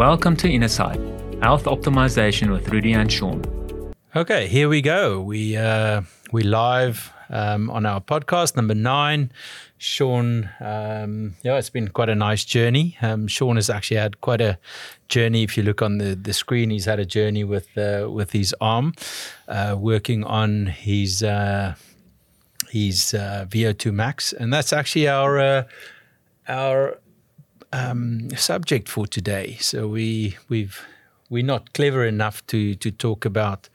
Welcome to Insight, Health Optimization with Rudy and Shaun. Okay, here we go. We uh, we live um, on our podcast number nine. Shaun, um, yeah, it's been quite a nice journey. Um, Shaun has actually had quite a journey. If you look on the, the screen, he's had a journey with uh, with his arm, uh, working on his uh, his uh, VO2 max, and that's actually our uh, our um, subject for today. So we we've we're not clever enough to to talk about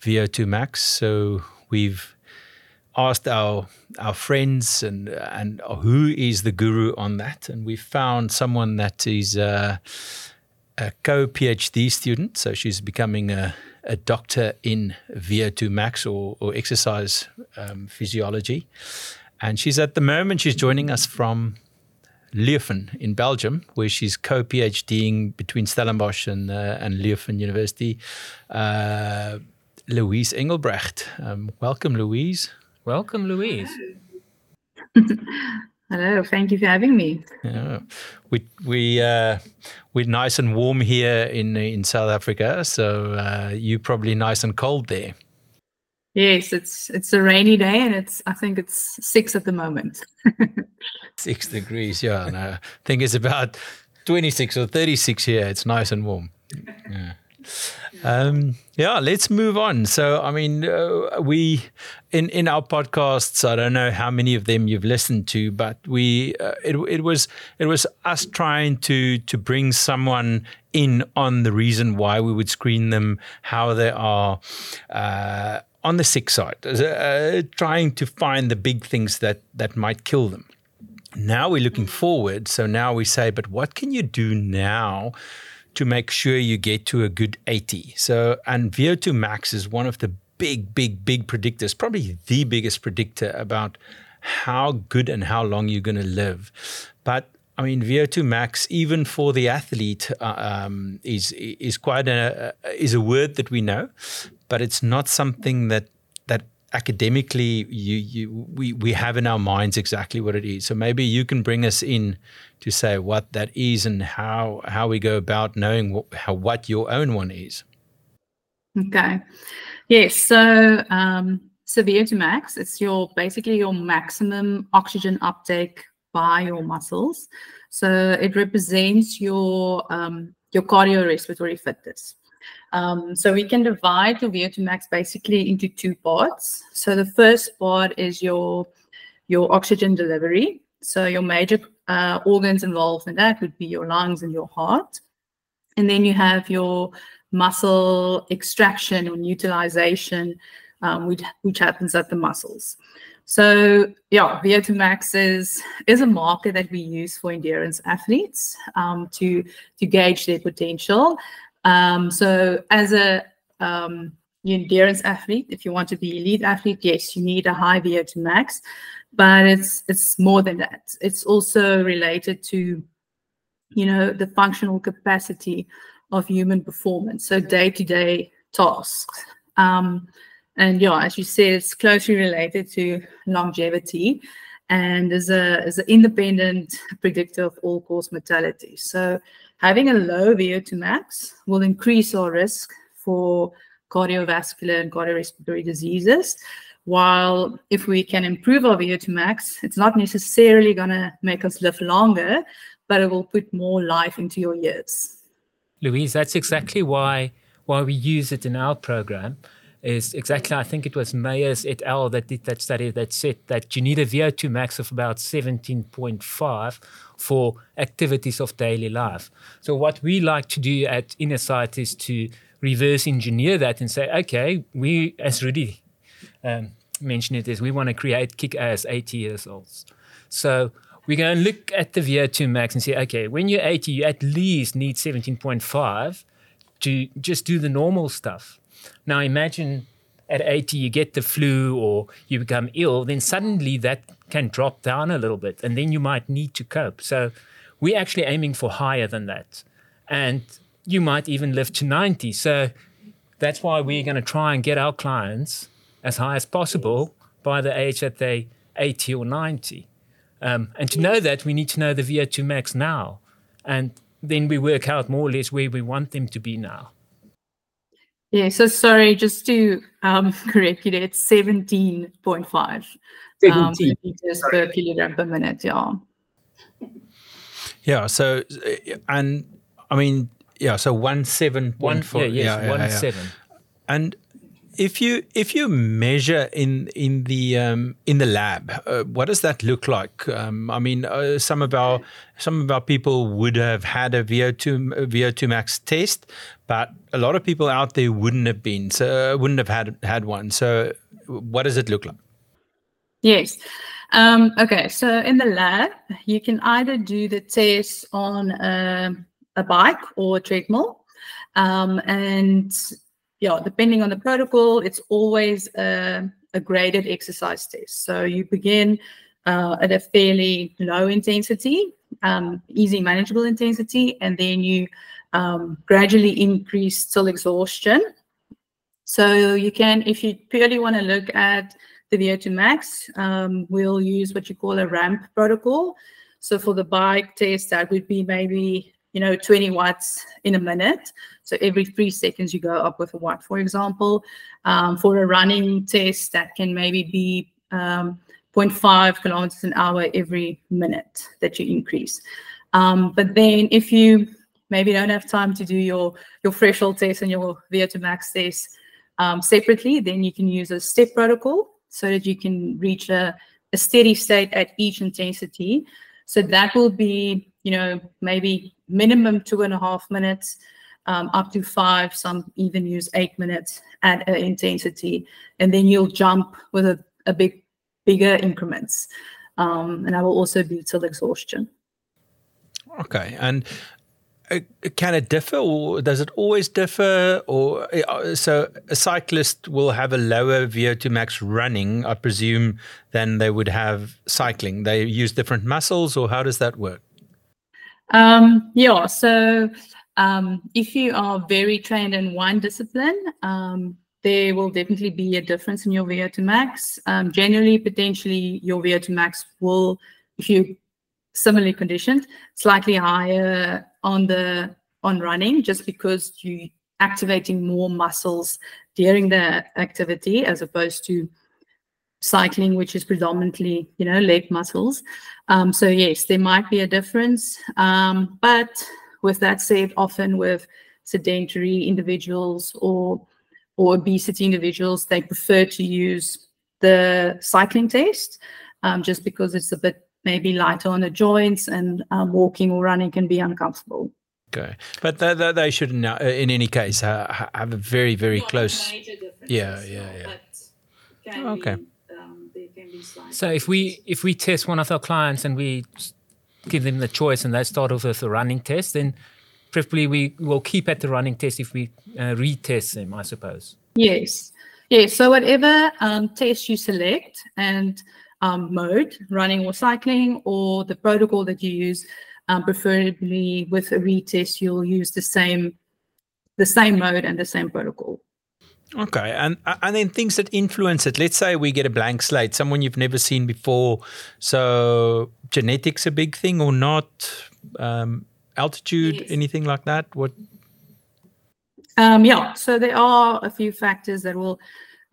VO2 max. So we've asked our our friends and and who is the guru on that, and we found someone that is a, a co PhD student. So she's becoming a a doctor in VO2 max or, or exercise um, physiology. And she's at the moment, she's joining us from Leuven in Belgium, where she's co-PhDing between Stellenbosch and uh, and Leuven University. Uh, Louise Engelbrecht, um, welcome, Louise. Welcome, Louise. Hello, thank you for having me. Yeah, we we uh, we're nice and warm here in in South Africa, so uh, you probably nice and cold there. Yes, it's it's a rainy day, and it's I think it's six at the moment. six degrees, yeah. And I think it's about twenty six or thirty six here. It's nice and warm. Yeah. Um, yeah, let's move on. So, I mean, uh, we in in our podcasts, I don't know how many of them you've listened to, but we uh, it it was it was us trying to to bring someone in on the reason why we would screen them, how they are. Uh, on the sick side, uh, trying to find the big things that that might kill them. Now we're looking forward. So now we say, but what can you do now to make sure you get to a good 80? So, and VO2 max is one of the big, big, big predictors, probably the biggest predictor about how good and how long you're going to live. But I mean, VO2 max, even for the athlete, uh, um, is is quite a is a word that we know, but it's not something that that academically you, you we, we have in our minds exactly what it is. So maybe you can bring us in to say what that is and how how we go about knowing what, how what your own one is. Okay. Yes. So um, so VO2 max, it's your basically your maximum oxygen uptake by your muscles. So it represents your um, your cardiorespiratory fitness. Um, so we can divide your VO2 max basically into two parts. So the first part is your your oxygen delivery. So your major uh, organs involved in that would be your lungs and your heart. And then you have your muscle extraction and utilization, um, which, which happens at the muscles. So yeah, VO2 max is, is a marker that we use for endurance athletes um, to, to gauge their potential. Um, so as a um, endurance athlete, if you want to be elite athlete, yes, you need a high VO2 max, but it's it's more than that. It's also related to, you know, the functional capacity of human performance. So day-to-day tasks. Um, and yeah, as you said, it's closely related to longevity and is a is an independent predictor of all cause mortality. So having a low VO2 max will increase our risk for cardiovascular and cardiorespiratory diseases. While if we can improve our VO2 max, it's not necessarily going to make us live longer, but it will put more life into your years. Louise, that's exactly why why we use it in our program is exactly, I think it was Mayers et al. that did that study that said that you need a VO2 max of about 17.5 for activities of daily life. So, what we like to do at InnerSight is to reverse engineer that and say, okay, we, as Rudy um, mentioned it, is we want to create kick ass 80 years olds. So, we go and look at the VO2 max and say, okay, when you're 80, you at least need 17.5 to just do the normal stuff. Now imagine at 80 you get the flu or you become ill, then suddenly that can drop down a little bit and then you might need to cope. So we're actually aiming for higher than that. And you might even live to 90. So that's why we're going to try and get our clients as high as possible by the age that they 80 or 90. Um, and to know that, we need to know the VO2 max now. And then we work out more or less where we want them to be now. Yeah, so sorry, just to um, correct you there, it's 17.5 um, liters per kilogram per minute. Yeah. Yeah. So, and I mean, yeah. So one seven one four. Yeah, yes, yeah, one yeah, yeah. seven. And if you if you measure in in the um, in the lab, uh, what does that look like? Um, I mean, uh, some of our some of our people would have had a VO2 VO2 max test, but a lot of people out there wouldn't have been, so wouldn't have had had one. So, what does it look like? Yes. Um, okay, so in the lab, you can either do the test on a, a bike or a treadmill, um, and yeah, depending on the protocol, it's always a, a graded exercise test. So you begin uh, at a fairly low intensity, um, easy manageable intensity, and then you um, gradually increase till exhaustion. So you can, if you purely want to look at the VO2 max, um, we'll use what you call a ramp protocol. So for the bike test, that would be maybe you know 20 watts in a minute. So every three seconds you go up with a watt, for example. Um, for a running test, that can maybe be um, 0.5 kilometers an hour every minute that you increase. Um, but then if you maybe don't have time to do your, your threshold test and your VO2 max test um, separately, then you can use a step protocol so that you can reach a, a steady state at each intensity. So that will be, you know, maybe minimum two and a half minutes um, up to five, some even use eight minutes at an intensity. And then you'll jump with a, a big, bigger increments. Um, and I will also be till exhaustion. Okay. And uh, can it differ or does it always differ or uh, so a cyclist will have a lower VO2 max running I presume than they would have cycling they use different muscles or how does that work um, yeah so um, if you are very trained in one discipline, um, there will definitely be a difference in your VO2 max. Um, generally, potentially, your VO2 max will, if you similarly conditioned, slightly higher on the on running, just because you activating more muscles during the activity as opposed to cycling, which is predominantly, you know, leg muscles. Um, so yes, there might be a difference, um, but with that said, often with sedentary individuals or or obesity individuals, they prefer to use the cycling test um, just because it's a bit maybe lighter on the joints and um, walking or running can be uncomfortable. Okay, but they, should uh, in any case uh, have a very very Not close. Yeah, yeah, yeah. okay. Be, so if we if we test one of our clients and we give them the choice and they start off with a running test, then preferably we will keep at the running test if we uh, retest them, I suppose. Yes. Yes. So whatever um, test you select and um, mode, running or cycling, or the protocol that you use, um, preferably with a retest, you'll use the same the same mode and the same protocol. Okay, and and then things that influence it. Let's say we get a blank slate, someone you've never seen before. So genetics a big thing or not? Um, altitude, yes. anything like that? What? Um, yeah, so there are a few factors that will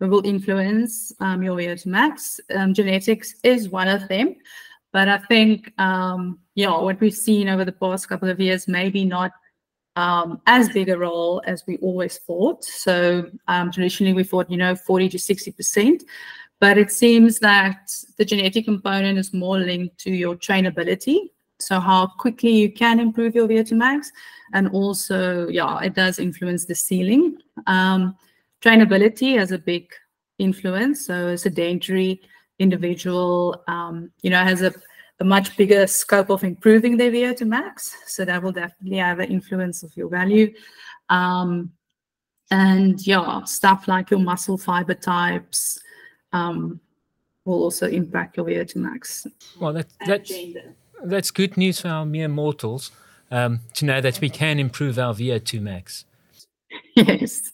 will influence um, your VO2 max. Um, genetics is one of them, but I think um, yeah, what we've seen over the past couple of years, maybe not um, as big a role as we always thought. So um, traditionally we thought, you know, 40 to 60%, but it seems that the genetic component is more linked to your trainability. So how quickly you can improve your VO2 max. And also, yeah, it does influence the ceiling. Um, trainability has a big influence. So a sedentary individual, um, you know, has a a much bigger scope of improving their VO2 max. So that will definitely have an influence of your value. Um, and yeah, stuff like your muscle fiber types um, will also impact your VO2 max. Well, that, that's, that's good news for our mere mortals um, to know that we can improve our VO2 max. Yes,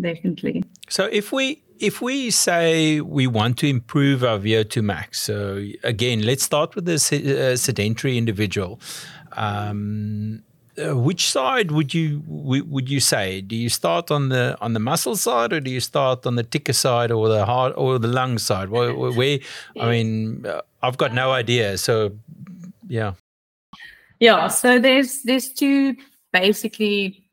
definitely. So if we if we say we want to improve our VO2 max, so again, let's start with the uh, sedentary individual. Um, uh, which side would you would you say? Do you start on the on the muscle side, or do you start on the ticker side, or the heart, or the lung side? Where, where I mean, uh, I've got no idea. So, yeah. Yeah. So there's there's two basically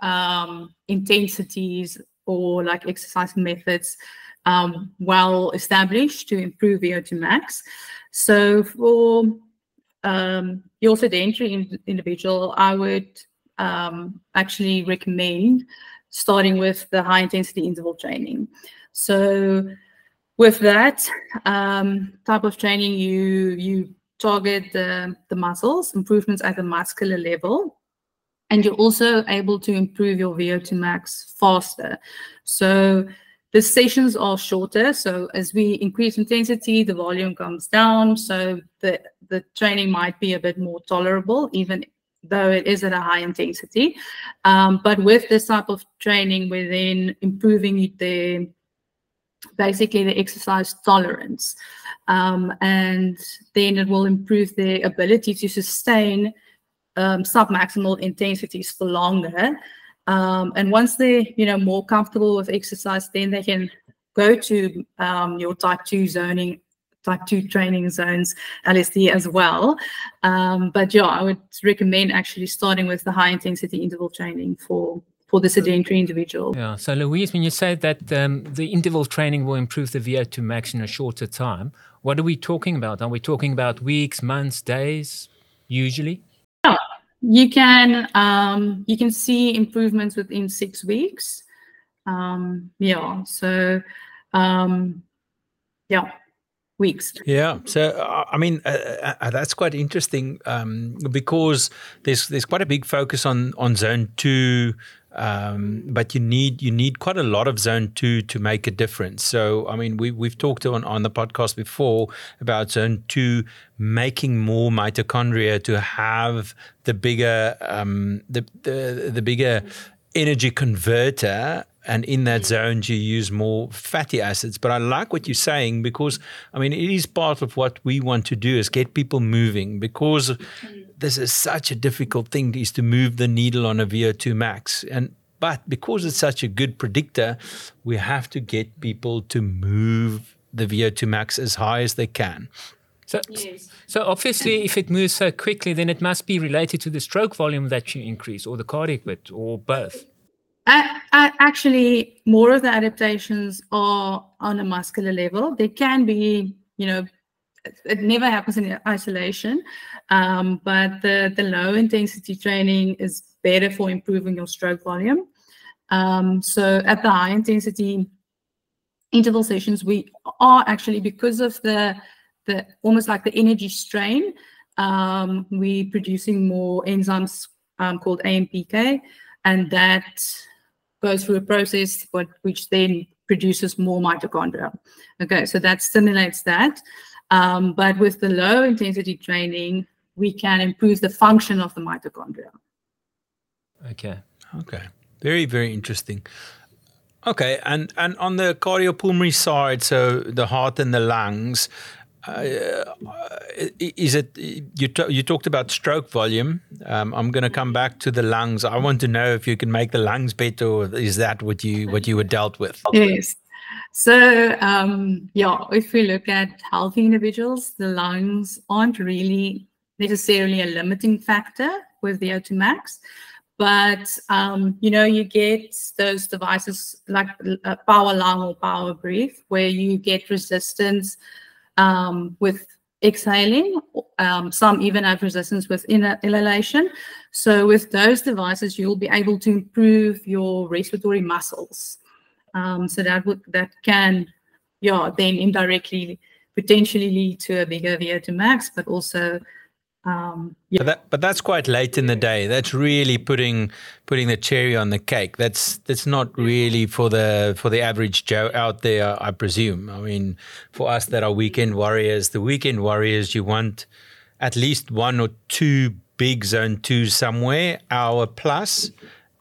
um, intensities or like exercise methods um, well established to improve VO2 max. So for um, your sedentary in, individual, I would um, actually recommend starting with the high intensity interval training. So with that um, type of training, you you target the, the muscles, improvements at the muscular level, and you're also able to improve your VO2 max faster. So the sessions are shorter. So as we increase intensity, the volume comes down. So the, the training might be a bit more tolerable, even though it is at a high intensity. Um, but with this type of training, we're then improving the basically the exercise tolerance. Um, and then it will improve the ability to sustain um, submaximal intensities for longer um, and once they're, you know, more comfortable with exercise, then they can go to um, your type 2 zoning, type 2 training zones, LSD as well. Um, but yeah, I would recommend actually starting with the high intensity interval training for for the sedentary individual. Yeah. So Louise, when you say that um, the interval training will improve the VO2 max in a shorter time, what are we talking about? Are we talking about weeks, months, days, usually? You can um, you can see improvements within six weeks. Um, yeah, so um, yeah, weeks. Yeah, so I mean uh, uh, that's quite interesting um, because there's there's quite a big focus on on zone two um, but you need you need quite a lot of zone two to make a difference. So I mean we we've talked on, on the podcast before about zone two making more mitochondria to have the bigger um, the, the the bigger energy converter and in that zone you use more fatty acids but i like what you're saying because i mean it is part of what we want to do is get people moving because this is such a difficult thing is to move the needle on a VO2 max. And but because it's such a good predictor, we have to get people to move the VO2 max as high as they can. So, yes. so obviously, if it moves so quickly, then it must be related to the stroke volume that you increase, or the cardiac bit, or both. Uh, uh, actually, more of the adaptations are on a muscular level. They can be, you know, it never happens in isolation, um, but the, the low intensity training is better for improving your stroke volume. Um, so at the high intensity interval sessions, we are actually, because of the, the almost like the energy strain, um, we producing more enzymes um, called AMPK, and that goes through a process but, which then produces more mitochondria. Okay, so that stimulates that. Um, but with the low intensity training, we can improve the function of the mitochondria. Okay. Okay. Very, very interesting. Okay, and and on the cardiopulmonary side, so the heart and the lungs, uh, is it you? you talked about stroke volume. Um, I'm going to come back to the lungs. I want to know if you can make the lungs better, or is that what you what you were dealt with? Yes. So, um, yeah, if we look at healthy individuals, the lungs aren't really necessarily a limiting factor with VO2 max. But, um, you know, you get those devices like uh, PowerLung or POWERbreathe, where you get resistance um, with exhaling. Um, some even have resistance with inhalation. So with those devices, you'll be able to improve your respiratory muscles. Um, so that would that can, yeah, then indirectly potentially lead to a bigger VO2 max, but also um, yeah. But, that, but that's quite late in the day. That's really putting putting the cherry on the cake. That's that's not really for the for the average Joe out there, I presume. I mean, for us that are weekend warriors, the weekend warriors, you want at least one or two big zone two somewhere, hour plus,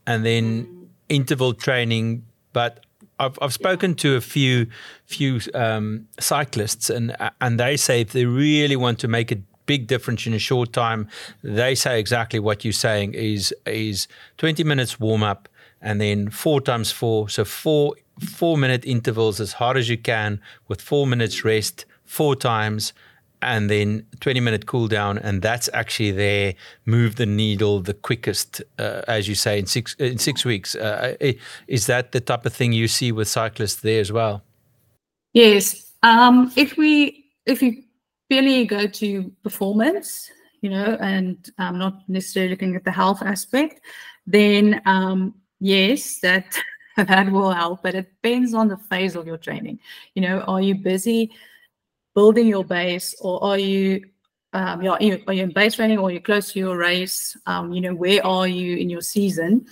and then interval training. But I've I've spoken to a few few um, cyclists, and and they say if they really want to make a big difference in a short time. They say exactly what you're saying is is 20 minutes warm up and then four times four, so four four minute intervals as hard as you can with four minutes rest, four times and then 20 minute cool down and that's actually there move the needle the quickest uh, as you say in six in six weeks. Uh, is that the type of thing you see with cyclists there as well? Yes. Um, if we if you purely go to performance you know and um, not necessarily looking at the health aspect then um, yes that that will help but it depends on the phase of your training. You know are you busy building your base or are you um, you, are you in base training or you're you close to your race? Um, you know, where are you in your season?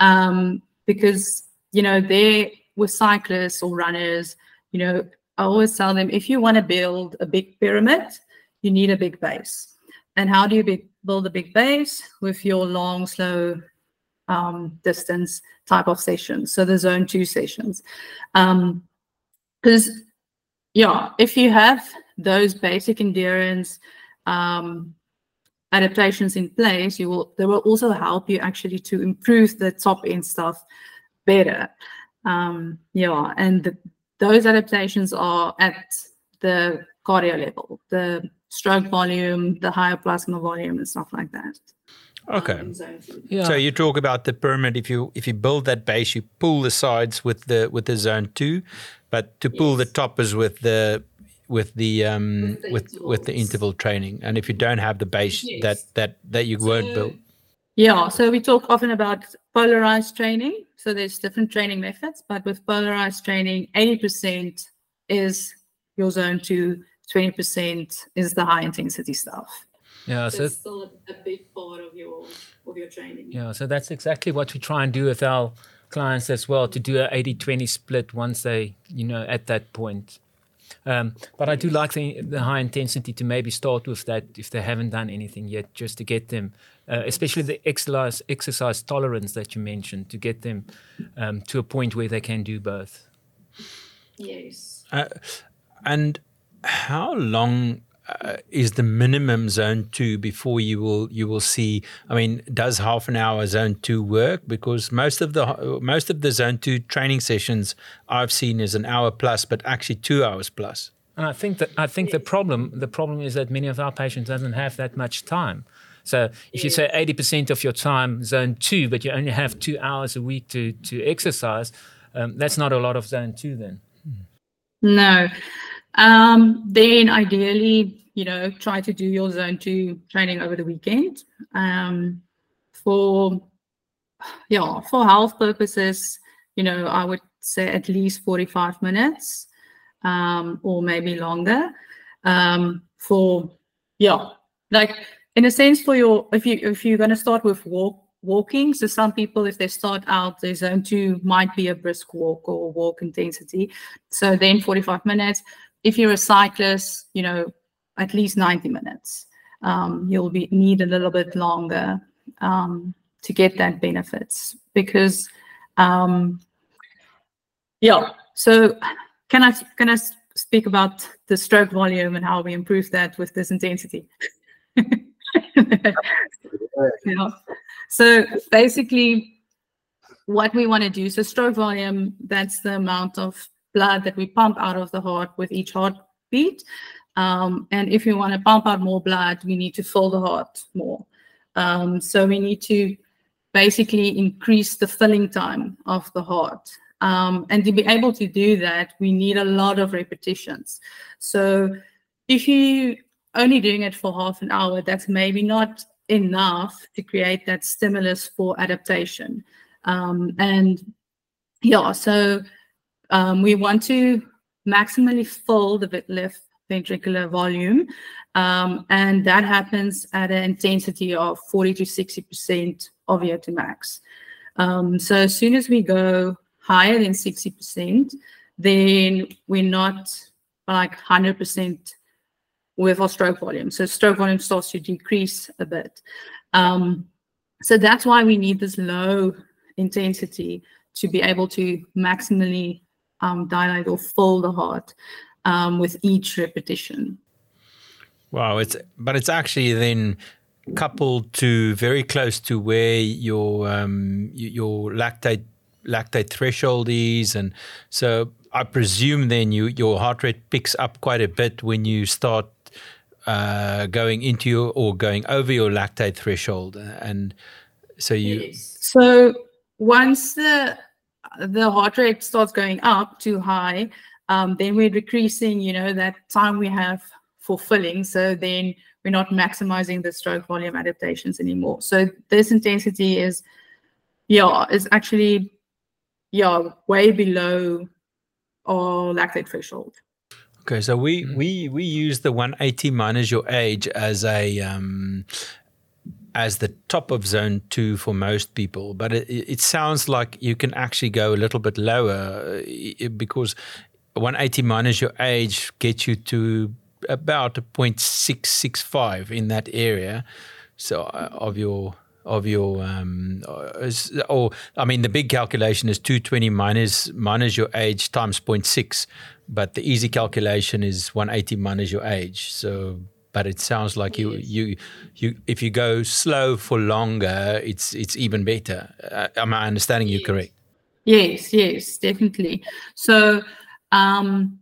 Um, because, you know, there with cyclists or runners, you know, I always tell them if you want to build a big pyramid, you need a big base. And how do you be, build a big base? With your long, slow um, distance type of sessions. So the zone two sessions. Because um, yeah, if you have those basic endurance um, adaptations in place, you will they will also help you actually to improve the top end stuff better. Um, yeah, and the, those adaptations are at the cardio level, the stroke volume, the higher plasma volume, and stuff like that. Okay. Um, yeah. So you talk about the pyramid. If you if you build that base, you pull the sides with the with the zone two, but to pull yes. the toppers with the with the um with the, with, with, the interval training. And if you don't have the base yes. that that that you so, won't build. Yeah. So we talk often about polarized training. So there's different training methods, but with polarized training, 80% is your zone two, 20% is the high intensity stuff. Yeah, so, so it's still a, a, big part of your of your training. Yeah, so that's exactly what we try and do with our clients as well to do a 80-20 split once they, you know, at that point. Um, but I do like the, the, high intensity to maybe start with that if they haven't done anything yet, just to get them, uh, especially the exercise exercise tolerance that you mentioned, to get them um, to a point where they can do both. Yes. Uh, and how long uh, is the minimum zone two before you will you will see i mean does half an hour zone two work? Because most of the most of the zone two training sessions i've seen is an hour plus but actually two hours plus. plus and i think that i think the problem the problem is that many of our patients doesn't have that much time. So if you say 80% of your time zone two but you only have two hours a week to to exercise um, that's not a lot of zone two then. No um, then ideally, you know, try to do your zone two training over the weekend. Um, for yeah, for health purposes, you know, I would say at least 45 minutes um, or maybe longer. Um, for yeah, like in a sense for your if you if you're gonna start with walk walking. So some people, if they start out, their zone two might be a brisk walk or walk intensity. So then 45 minutes if you're a cyclist, you know, at least 90 minutes. Um, you'll be need a little bit longer um, to get that benefits because um, yeah so can i can i speak about the stroke volume and how we improve that with this intensity yeah. so basically what we want to do so stroke volume that's the amount of blood that we pump out of the heart with each heartbeat. Um, and if we want to pump out more blood, we need to fill the heart more. Um, so we need to basically increase the filling time of the heart. Um, and to be able to do that, we need a lot of repetitions. So if you only doing it for half an hour, that's maybe not enough to create that stimulus for adaptation. Um, and yeah, so um, we want to maximally fill the ventricular volume, um, and that happens at an intensity of 40 to 60% of VO2 max. Um, so as soon as we go higher than 60%, then we're not like 100% with our stroke volume. So stroke volume starts to decrease a bit. Um, so that's why we need this low intensity to be able to maximally um, dilate or fill the heart um, with each repetition. Wow, it's but it's actually then coupled to very close to where your um, your lactate lactate threshold is, and so I presume then you your heart rate picks up quite a bit when you start uh, going into your or going over your lactate threshold, and so you. So once the the heart rate starts going up too high, um, then we're decreasing. You know that time we have for filling. So then we're not maximizing the stroke volume adaptations anymore. So this intensity is, yeah, is actually, yeah, way below our lactate threshold. Okay, so we we we use the 180 minus your age as a um, as the top of zone two for most people, but it, it sounds like you can actually go a little bit lower uh, because 180 minus your age gets you to about a 0.665 in that area. So uh, of your of your um uh, or I mean the big calculation is 220 minus minus your age times 0.6 but the easy calculation is 180 minus your age so but it sounds like you you you if you go slow for longer it's it's even better. Uh, am I understanding you correct? Yes yes definitely. So um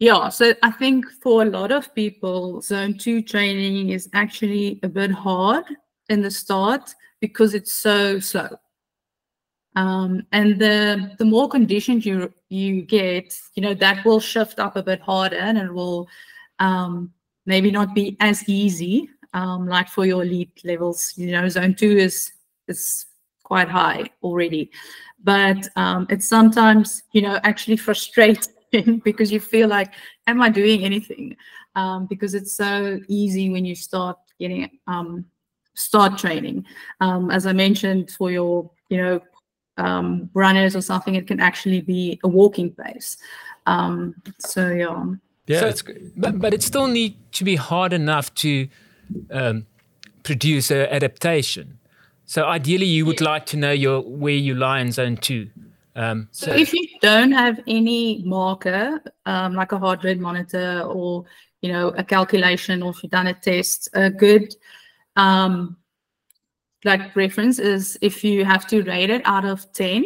yeah, so I think for a lot of people, zone two training is actually a bit hard in the start because it's so slow. Um, and the the more conditions you you get, you know, that will shift up a bit harder and it will um, maybe not be as easy um, like for your elite levels. You know, zone two is is quite high already, but um, it's sometimes you know actually frustrating because you feel like, am I doing anything? Um, because it's so easy when you start getting um, start training. Um, as I mentioned, for your you know um, runners or something, it can actually be a walking pace. Um, so yeah. Yeah, so, but, but it still need to be hard enough to um, produce an adaptation. So ideally, you would like to know your where you lie in zone two. Um, so, so, if you don't have any marker, um, like a heart rate monitor or you know a calculation, or if you've done a test, a good um, like reference is if you have to rate it out of ten,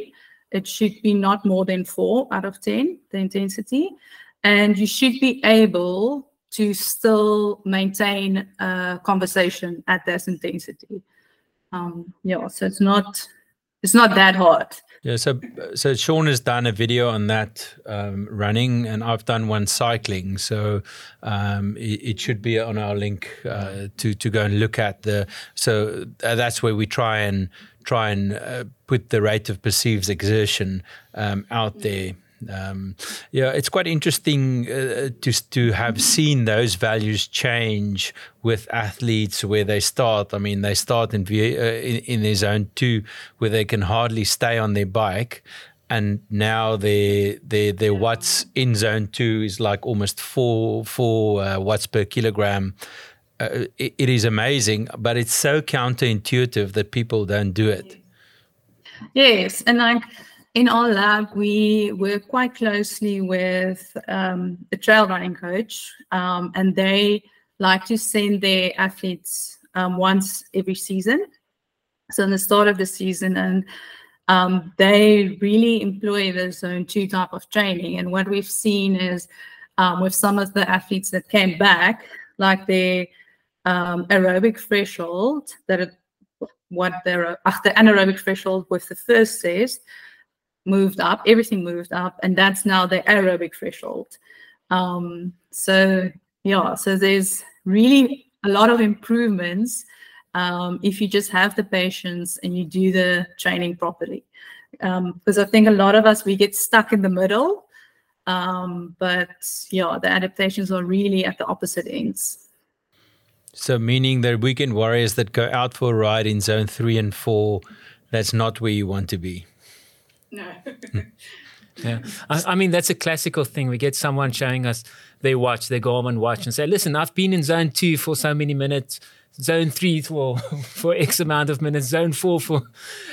it should be not more than four out of ten, the intensity, and you should be able to still maintain a conversation at this intensity. Um, yeah, so it's not it's not that hard. Yeah, so so Shaun has done a video on that um, running, and I've done one cycling. So um, it, it, should be on our link uh, to to go and look at the. So uh, that's where we try and try and uh, put the rate of perceived exertion um, out there. Um, yeah, it's quite interesting uh, to to have seen those values change with athletes where they start. I mean, they start in uh, in, in their zone two, where they can hardly stay on their bike, and now their their their watts in zone two is like almost four four uh, watts per kilogram. Uh, it, it is amazing, but it's so counterintuitive that people don't do it. Yes, and like in our lab, we work quite closely with um, a trail running coach, um, and they like to send their athletes um, once every season. So, in the start of the season, and um, they really employ the zone two type of training. And what we've seen is um, with some of the athletes that came back, like their um, aerobic threshold, that what their uh, the anaerobic threshold with the first test moved up, everything moved up, and that's now the aerobic threshold. Um, so yeah, so there's really a lot of improvements um, if you just have the patience and you do the training properly. Because um, I think a lot of us we get stuck in the middle, um, but yeah, the adaptations are really at the opposite ends. So, meaning that weekend warriors that go out for a ride in zone three and four, that's not where you want to be. No. yeah, I, I, mean that's a classical thing. We get someone showing us their watch, their and watch, and say, "Listen, I've been in zone two for so many minutes, zone three for for X amount of minutes, zone four for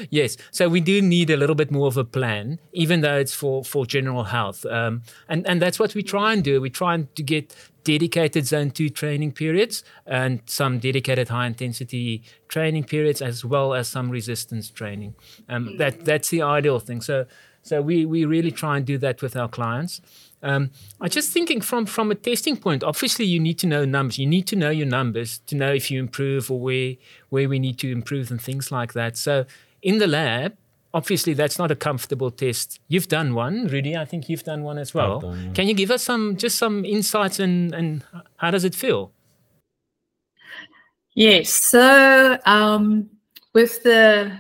yes. So we do need a little bit more of a plan, even though it's for for general health. Um, and and that's what we try and do. We try and to get dedicated zone two training periods and some dedicated high intensity training periods, as well as some resistance training. Um, that that's the ideal thing. So so we we really try and do that with our clients. Um, I'm just thinking from from a testing point. Obviously, you need to know numbers. You need to know your numbers to know if you improve or where where we need to improve and things like that. So in the lab, obviously that's not a comfortable test. You've done one, Rudy. I think you've done one as well. Done, yeah. Can you give us some just some insights and and how does it feel? Yes. So um, with the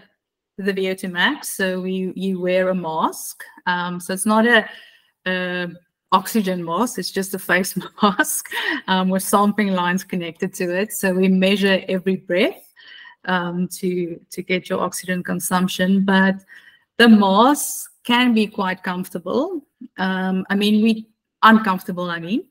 the VO2 max, so we you wear a mask. Um, so it's not a, a oxygen mask. It's just a face mask um, with sampling lines connected to it. So we measure every breath um, to to get your oxygen consumption. But the mask can be quite comfortable. Um, I mean, we uncomfortable. I mean,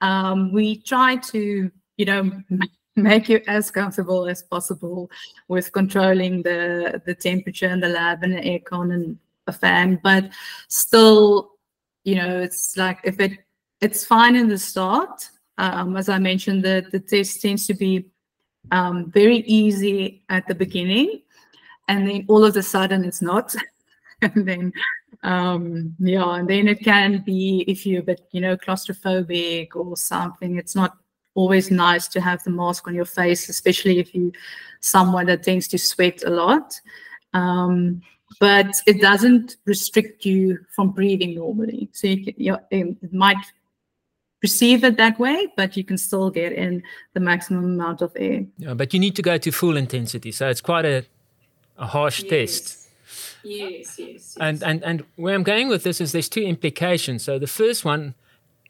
um, we try to you know make you as comfortable as possible with controlling the the temperature in the lab and the aircon and a fan, but still you know, it's like if it it's fine in the start. Um, as I mentioned, the, the test tends to be um, very easy at the beginning, and then all of a sudden it's not. and then, um, yeah, and then it can be if you're a bit, you know, claustrophobic or something. It's not always nice to have the mask on your face, especially if you someone that tends to sweat a lot. Um, but it doesn't restrict you from breathing normally. So you, can, you it might perceive it that way, but you can still get in the maximum amount of air. Yeah, but you need to go to full intensity, so it's quite a a harsh yes. test. Yes, yes, yes. And and and where I'm going with this is there's two implications. So the first one,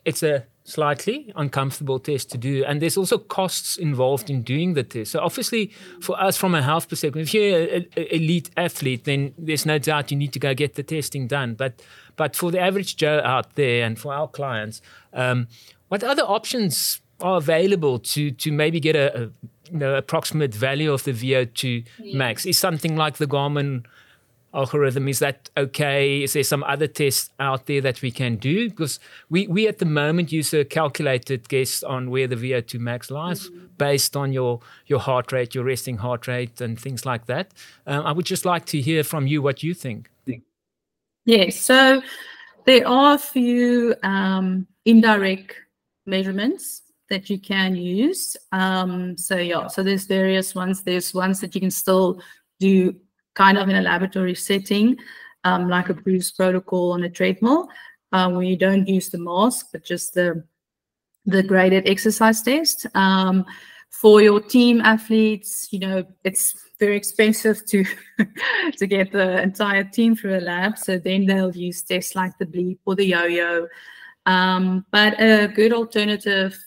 it's a slightly uncomfortable test to do. And there's also costs involved in doing the test. So, obviously, for us from a health perspective, if you're an elite athlete, then there's no doubt you need to go get the testing done. But, but for the average Joe out there and for our clients, um, what other options are available to, to maybe get a, a you know, approximate value of the VO2 yeah. max? Is something like the Garmin algorithm is that okay? Is there some other tests out there that we can do? Because we we at the moment use a calculated guess on where the vo2 max lies mm-hmm. based on your your heart rate your resting heart rate and things like that. Um, i would just like to hear from you what you think. Yes so there are a few um, indirect measurements that you can use. Um, so yeah so there's various ones. There's ones that you can still do kind of in a laboratory setting, um, like a Bruce protocol on a treadmill, uh, where you don't use the mask, but just the the graded exercise test. Um, for your team athletes, you know, it's very expensive to to get the entire team through a lab. So then they'll use tests like the bleep or the yo-yo. Um, but a good alternative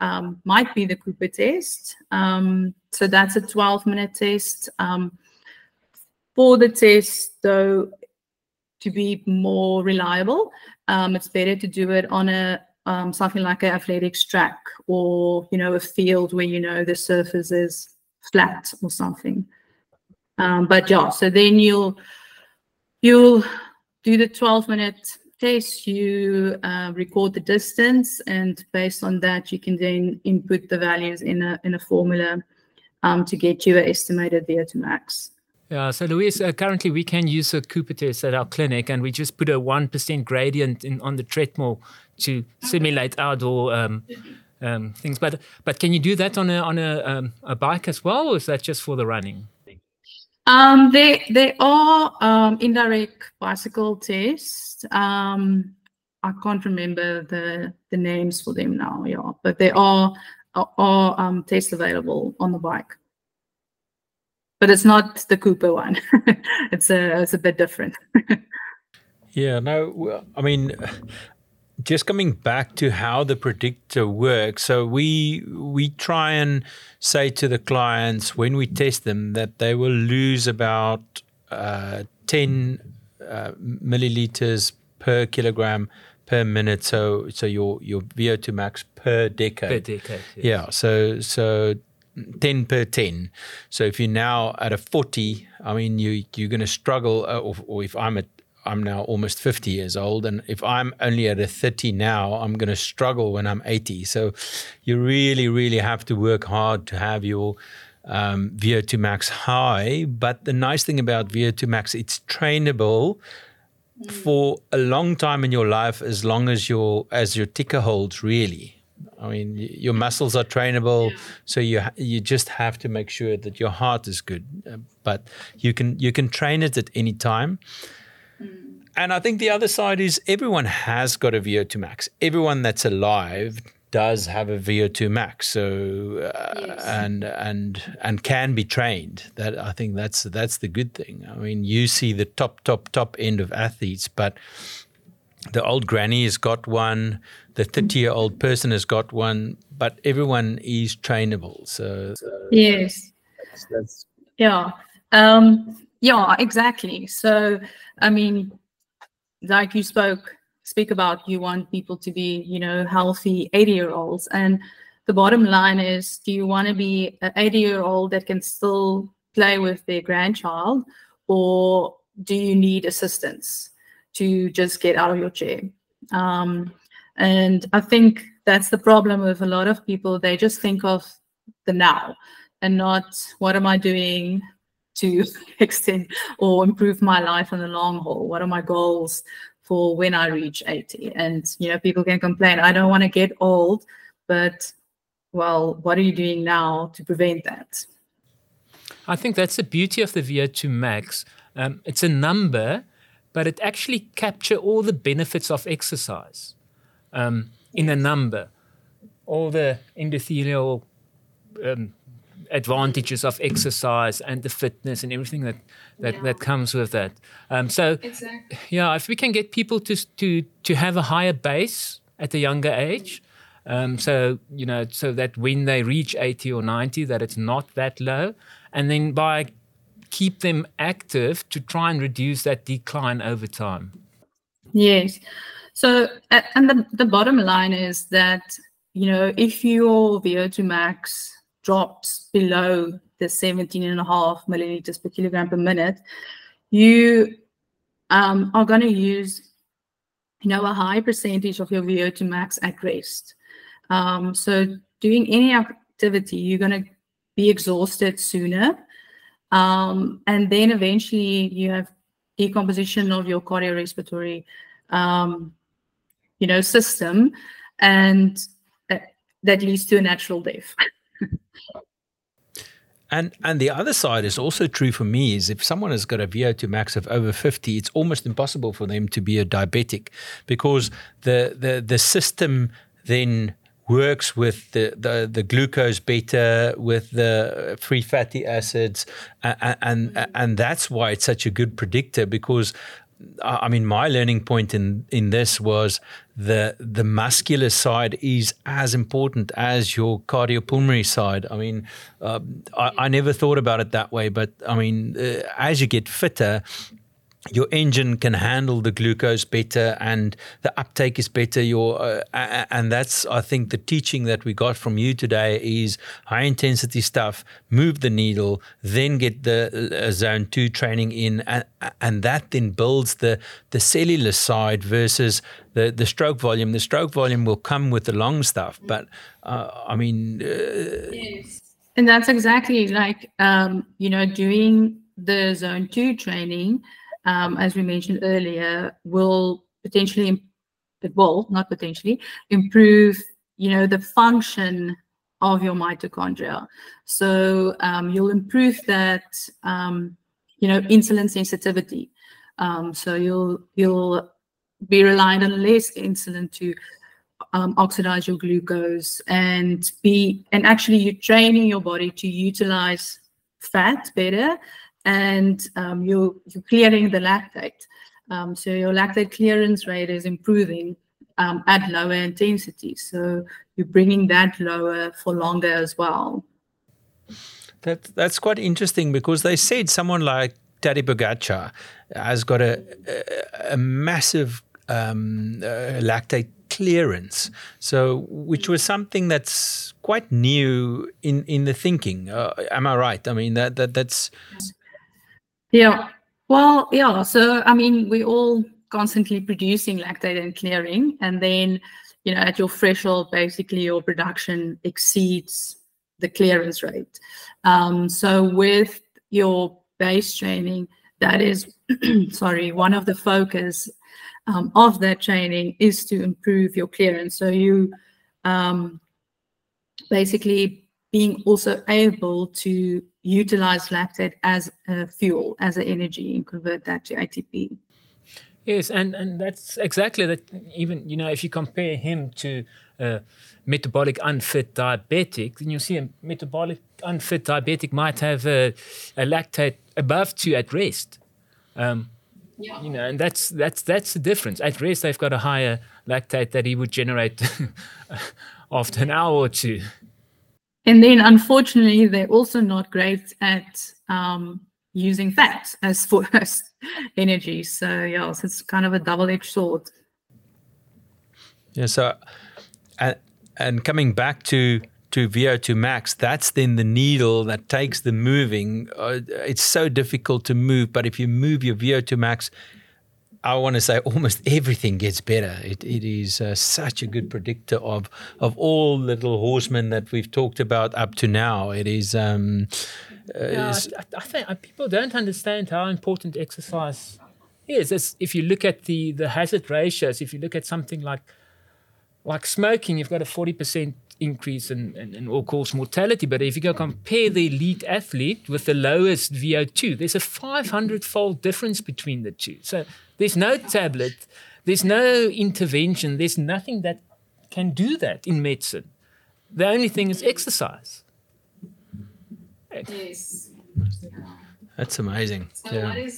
um, might be the Cooper test. Um, so that's a 12 minute test. Um, for the test, though, to be more reliable, um, it's better to do it on a um, something like an athletics track or you know a field where you know the surface is flat or something. Um, but yeah, so then you'll you'll do the 12 minute test. You uh, record the distance, and based on that, you can then input the values in a in a formula um, to get you an estimated VO2 max. Yeah, so Louise, uh, currently we can use a test at our clinic, and we just put a one percent gradient in, on the treadmill to simulate outdoor um, um, things. But but can you do that on a on a, um, a bike as well, or is that just for the running? Um, there there are um, indirect bicycle tests. Um, I can't remember the the names for them now. Yeah, but there are are, are um, tests available on the bike but it's not the Cooper one. it's a it's a bit different. yeah, no, I mean, just coming back to how the predictor works. So we we try and say to the clients when we test them that they will lose about uh, ten uh, milliliters per kilogram per minute. So so your your VO2 max per decade. Per decade. Yes. Yeah. So so 10 per 10. So if you're now at a 40, I mean, you, you're going to struggle, uh, or, or if I'm at I'm now almost 50 years old. And if I'm only at a 30 now, I'm going to struggle when I'm 80. So you really, really have to work hard to have your um, VO2 max high. But the nice thing about VO2 max, it's trainable for a long time in your life as long as your as your ticker holds really I mean, your muscles are trainable, yeah. so you you just have to make sure that your heart is good. Uh, but you can you can train it at any time. Mm. And I think the other side is everyone has got a VO2 max. Everyone that's alive does have a VO2 max, so uh, yes. and and and can be trained. That I think that's that's the good thing. I mean, you see the top top top end of athletes, but the old granny has got one, the 30 year old person has got one, but everyone is trainable. So, so yes, that's, that's yeah, um, yeah, exactly. So, I mean, like you spoke speak about you want people to be you know healthy 80 year olds and the bottom line is do you want to be an 80 year old that can still play with their grandchild or do you need assistance to just get out of your chair um, and i think that's the problem with a lot of people they just think of the now and not what am i doing to extend or improve my life in the long haul what are my goals for when I reach 80. And, you know, people can complain, I don't want to get old, but well, what are you doing now to prevent that? I think that's the beauty of the VO2 max. Um, it's a number, but it actually capture all the benefits of exercise um, in a number. All the endothelial um, advantages of exercise and the fitness and everything that that, yeah. that comes with that. Um, so, exactly. yeah, if we can get people to to to have a higher base at a younger age, um, so you know, so that when they reach eighty or ninety, that it's not that low, and then by keep them active to try and reduce that decline over time. Yes. So, and the, the bottom line is that, you know, if your VO2 max drops below the 17 and a half milliliters per kilogram per minute, you um, are going to use, you know, a high percentage of your VO2 max at rest. Um, so doing any activity, you're going to be exhausted sooner. Um, and then eventually you have decomposition of your cardiorespiratory, um, you know, system, and that leads to a natural death. And and the other side is also true for me is if someone has got a VO2 max of over 50, it's almost impossible for them to be a diabetic because the the the system then works with the, the, the glucose better, with the free fatty acids, and, and and that's why it's such a good predictor because I mean, my learning point in in this was the the muscular side is as important as your cardiopulmonary side. I mean, uh, I, I, never thought about it that way, but I mean, uh, as you get fitter, your engine can handle the glucose better and the uptake is better your uh, and that's i think the teaching that we got from you today is high intensity stuff move the needle then get the uh, zone 2 training in and, and that then builds the the cellular side versus the the stroke volume the stroke volume will come with the long stuff but uh, i mean uh, yes. and that's exactly like um, you know doing the zone 2 training um, as we mentioned earlier, will potentially, it will not potentially improve, you know, the function of your mitochondria. So um, you'll improve that, um, you know, insulin sensitivity. Um, so you'll you'll be reliant on less insulin to um, oxidize your glucose and be and actually you're training your body to utilize fat better and um, you're, you're clearing the lactate. Um, so your lactate clearance rate is improving um, at lower intensity. So you're bringing that lower for longer as well. That that's quite interesting because they said someone like Tadej Pogacar has got a a, a massive um, uh, lactate clearance. So, which was something that's quite new in in the thinking. Uh, am I right? I mean that that that's yeah. Well, yeah. So I mean, we're all constantly producing lactate and clearing, and then you know at your threshold, basically your production exceeds the clearance rate. Um, so with your base training, that is sorry one of the focus um, of that training is to improve your clearance. So you um, basically being also able to utilize lactate as a fuel, as an energy, and convert that to ATP. Yes, and, and that's exactly that. Even you know, if you compare him to a metabolic unfit diabetic, then you see a metabolic unfit diabetic might have a, a lactate above two at rest. Um, yeah. You know, and that's that's that's the difference. At rest, they've got a higher lactate that he would generate after an hour or two. And then, unfortunately, they're also not great at um, using fat as for as energy. So yeah, so it's kind of a double-edged sword. Yeah. So, and, and coming back to to VO2 max, that's then the needle that takes the moving. Uh, it's so difficult to move, but if you move your VO2 max, I want to say almost everything gets better. It, it is uh, such a good predictor of of all little horsemen that we've talked about up to now. It is. Um, uh, I, I, think uh, people don't understand how important exercise is. It's, if you look at the the hazard ratios, if you look at something like like smoking, you've got a forty percent increase in, in, in all cause mortality. But if you go compare the elite athlete with the lowest VO2, there's a 500 fold difference between the two. So there's no tablet, there's no intervention, there's nothing that can do that in medicine. The only thing is exercise. Yes. That's amazing. So yeah.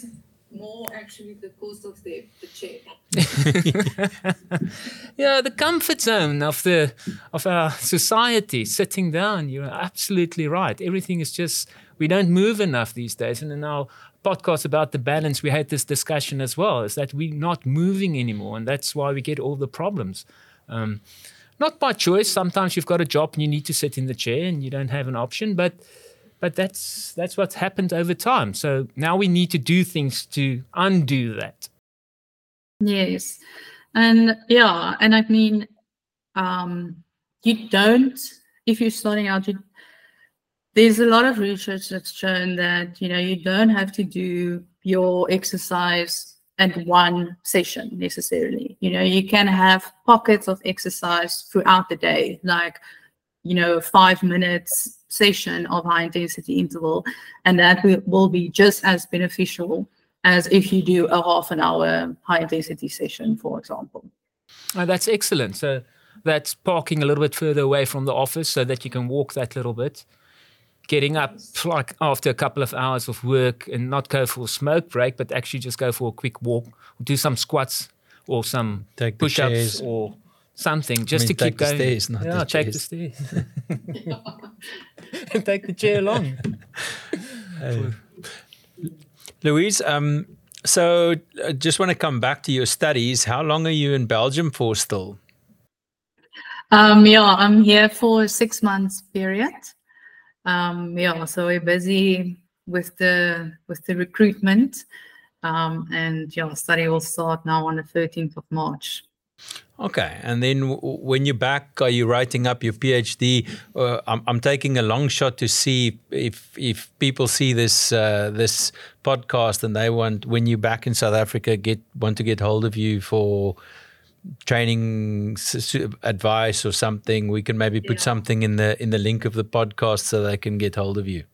More actually the cost of the, the chair. yeah, the comfort zone of the of our society, sitting down. You're absolutely right. Everything is just we don't move enough these days. And in our podcast about the balance, we had this discussion as well. Is that we're not moving anymore, and that's why we get all the problems. Um, not by choice. Sometimes you've got a job and you need to sit in the chair and you don't have an option, but but that's that's what's happened over time. So now we need to do things to undo that. Yes, and yeah, and I mean, um, you don't if you're starting out. You, there's a lot of research that's shown that you know you don't have to do your exercise at one session necessarily. You know, you can have pockets of exercise throughout the day, like you know, five minutes session of high intensity interval. And that will, will be just as beneficial as if you do a half an hour high intensity session, for example. Oh, that's excellent. So that's parking a little bit further away from the office so that you can walk that little bit. Getting up like after a couple of hours of work and not go for a smoke break, but actually just go for a quick walk, do some squats or some push ups or something just I mean, to keep going. Stairs, not yeah, take the stairs. and take the chair along. Uh, Louise, um, so I uh, just want to come back to your studies. How long are you in Belgium for still? Um, yeah, I'm here for a six months period. Um, yeah, so we're busy with the with the recruitment, um, and yeah, study will start now on the 13th of March. Okay, and then w- when you're back, are you writing up your PhD? Uh, I'm, I'm, taking a long shot to see if if people see this uh, this podcast and they want when you're back in South Africa get want to get hold of you for training advice or something. We can maybe put yeah. something in the in the link of the podcast so they can get hold of you.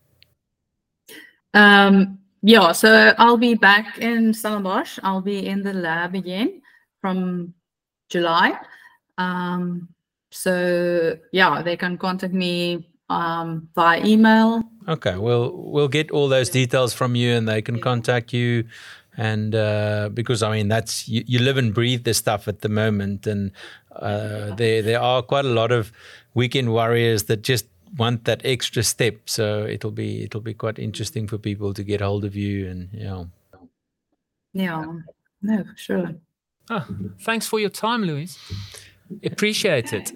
Um, yeah, so I'll be back in Stellenbosch. I'll be in the lab again from July. Um, so yeah, they can contact me um, via email. Okay, we'll we'll get all those details from you, and they can contact you. And uh, because I mean, that's you, you, live and breathe this stuff at the moment, and uh, there there are quite a lot of weekend warriors that just want that extra step. So it'll be it'll be quite interesting for people to get hold of you, and you know. Yeah, no, sure. Oh, thanks for your time, Louise. Appreciate it.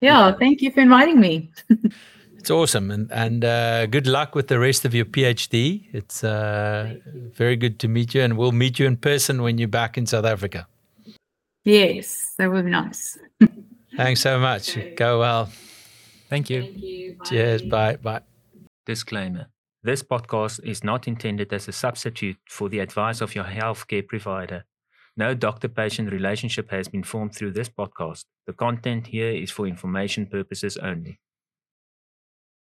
Yeah, thank you for inviting me. It's awesome, and and uh, good luck with the rest of your PhD. It's uh, very good to meet you, and we'll meet you in person when you're back in South Africa. Yes, that would be nice. Thanks so much. Go well. Thank you. you. Cheers. Bye. Bye. Disclaimer This podcast is not intended as a substitute for the advice of your healthcare provider. No doctor patient relationship has been formed through this podcast. The content here is for information purposes only.